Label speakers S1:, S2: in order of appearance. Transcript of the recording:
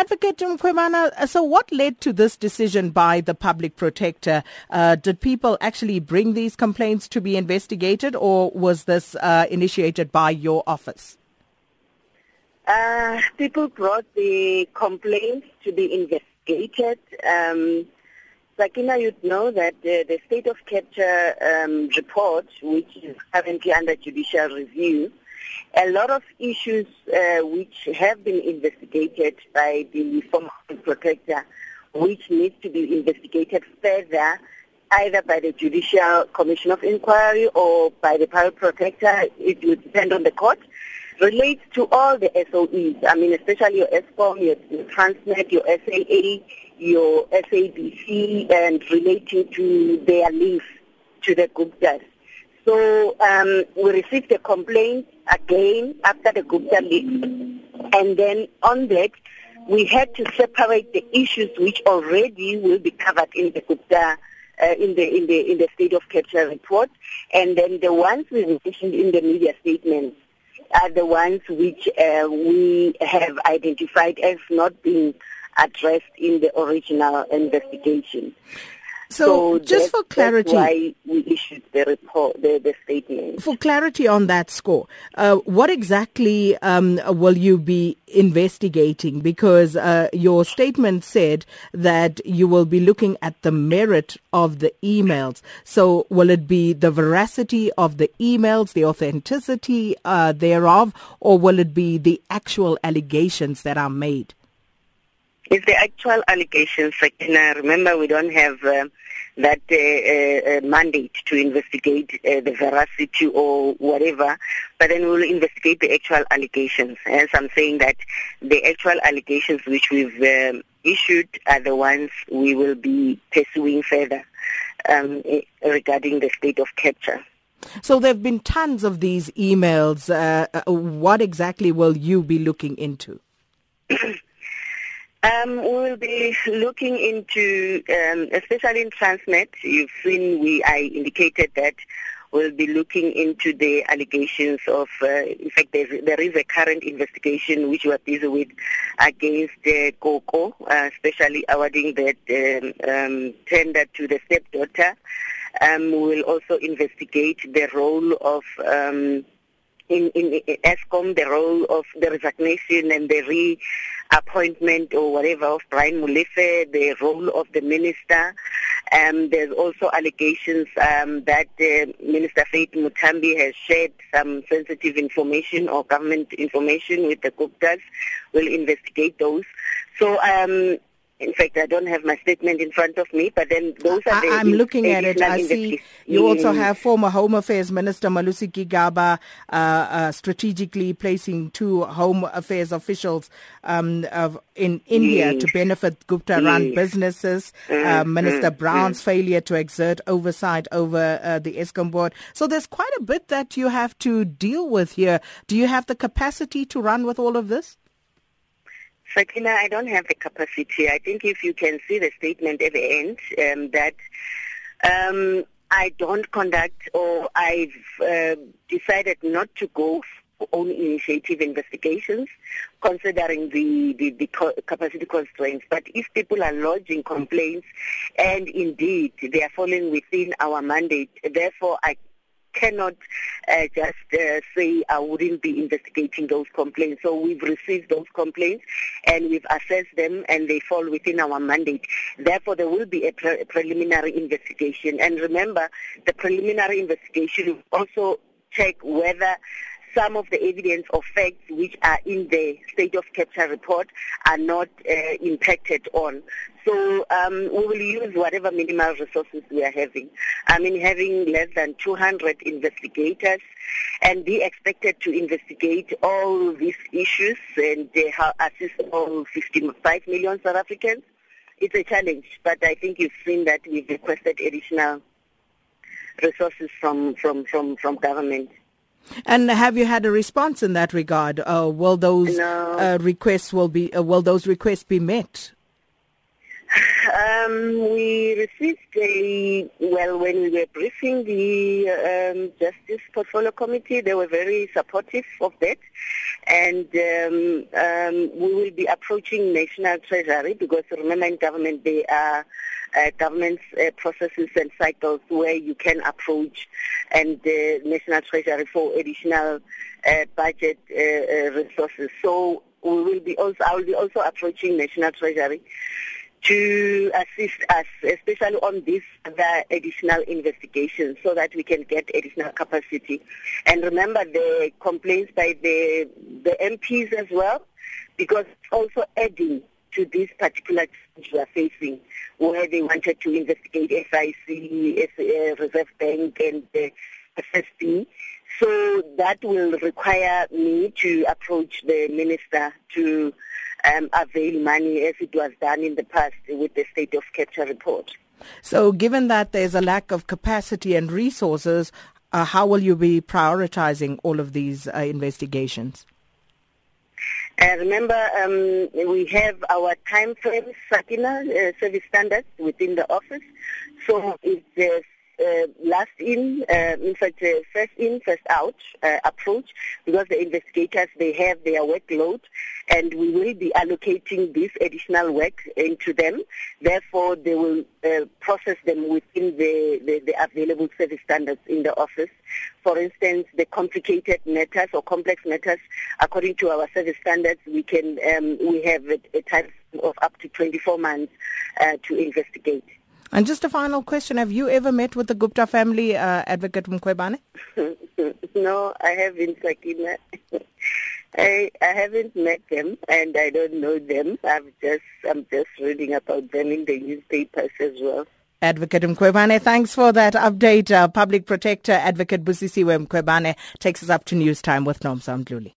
S1: Advocate Mkhwebane, uh, so what led to this decision by the public protector? Uh, did people actually bring these complaints to be investigated or was this uh, initiated by your office?
S2: Uh, people brought the complaints to be investigated. Um, Sakina, you'd know that the state of capture um, report, which is currently under judicial review, a lot of issues uh, which have been investigated by the former protector, which needs to be investigated further, either by the Judicial Commission of Inquiry or by the private protector. It will depend on the court. Relates to all the SOEs. I mean, especially your Eskom, your, your Transnet, your SAA, your SABC, and relating to their links to the Guptas. So um, we received a complaint again after the Gupta leak. And then on that, we had to separate the issues which already will be covered in the Gupta uh, in the in the in the state of capture report, and then the ones we mentioned in the media statements are the ones which uh, we have identified as not being addressed in the original investigation.
S1: So, so just for clarity,
S2: why we issued the report, the, the statement.
S1: For clarity on that score, uh, what exactly um, will you be investigating? Because uh, your statement said that you will be looking at the merit of the emails. So will it be the veracity of the emails, the authenticity uh, thereof, or will it be the actual allegations that are made?
S2: It's the actual allegations. And I remember we don't have uh, that uh, uh, mandate to investigate uh, the veracity or whatever, but then we'll investigate the actual allegations. As I'm saying that the actual allegations which we've um, issued are the ones we will be pursuing further um, regarding the state of capture.
S1: So there have been tons of these emails. Uh, uh, what exactly will you be looking into?
S2: Um, we will be looking into, um, especially in Transnet. You've seen we I indicated that we'll be looking into the allegations of. Uh, in fact, there is a current investigation which we are busy with against uh, Koko, uh, especially awarding that um, um, tender to the stepdaughter. Um, we will also investigate the role of. Um, in, in, in Eskom, the role of the resignation and the re appointment or whatever of Brian Molefe, the role of the minister. Um, there's also allegations um, that uh, Minister Faith Muthambi has shared some sensitive information or government information with the Guptas. We'll investigate those. So um, in fact, I don't have my statement in front of me, but then those are the.
S1: I'm looking at it. I see you also have former Home Affairs Minister Malusi Gigaba uh, uh, strategically placing two Home Affairs officials um, of, in India yes. to benefit Gupta-run yes. businesses. Uh, Minister Brown's failure to exert oversight over uh, the Eskom board. So there's quite a bit that you have to deal with here. Do you have the capacity to run with all of this?
S2: Sakina, I don't have the capacity. I think if you can see the statement at the end, um, that um, I don't conduct or I've uh, decided not to go for own initiative investigations, considering the, the, the capacity constraints. But if people are lodging complaints and indeed they are falling within our mandate, therefore I cannot uh, just uh, say I wouldn't be investigating those complaints. So we've received those complaints and we've assessed them and they fall within our mandate. Therefore, there will be a, pre- preliminary investigation. And remember, the preliminary investigation also check whether some of the evidence of facts which are in the state of capture report are not uh, impacted on. So um, we will use whatever minimal resources we are having. I mean, having less than 200 investigators and be expected to investigate all these issues and uh, assist all 55 million South Africans. It's a challenge, but I think you've seen that we've requested additional resources from, from, from, from government.
S1: And have you had a response in that regard? Uh, will those
S2: no.
S1: uh, requests will be uh, will those requests be met?
S2: Um, we received a, well, when we were briefing the um, Justice Portfolio Committee, they were very supportive of that. And um, um, we will be approaching National Treasury because remember in government there are uh, government uh, processes and cycles where you can approach and uh, National Treasury for additional uh, budget uh, uh, resources. So we will be also, I will be also approaching National Treasury to assist us, especially on this the additional investigation, so that we can get additional capacity. And remember the complaints by the the MPs as well, because also adding to this particular challenge we are facing, where they wanted to investigate SIC, uh, Reserve Bank, and the FSB. So that will require me to approach the minister to um, avail money as it was done in the past with the state of capture report.
S1: So given that there's a lack of capacity and resources, uh, how will you be prioritizing all of these uh, investigations?
S2: Uh, remember, um, we have our time frame, Sakina, uh, service standards within the office. So it's uh, last in, uh, in fact, uh, first in, first out uh, approach because the investigators, they have their workload and we will be allocating this additional work into them. Therefore, they will uh, process them within the, the, the, available service standards in the office. For instance, the complicated matters or complex matters, according to our service standards, we can um, we have a, a time of up to 24 months to investigate.
S1: And just a final question. Have you ever met with the Gupta family, uh, Advocate Mkhwebane?
S2: no, I haven't, Sakina. I, I haven't met them and I don't know them. I've just, I'm just reading about them in the newspapers as well.
S1: Advocate Mkhwebane, thanks for that update. Uh, Public Protector Advocate Busisiwe Mkhwebane takes us up to news time with Nomsa Mdluli.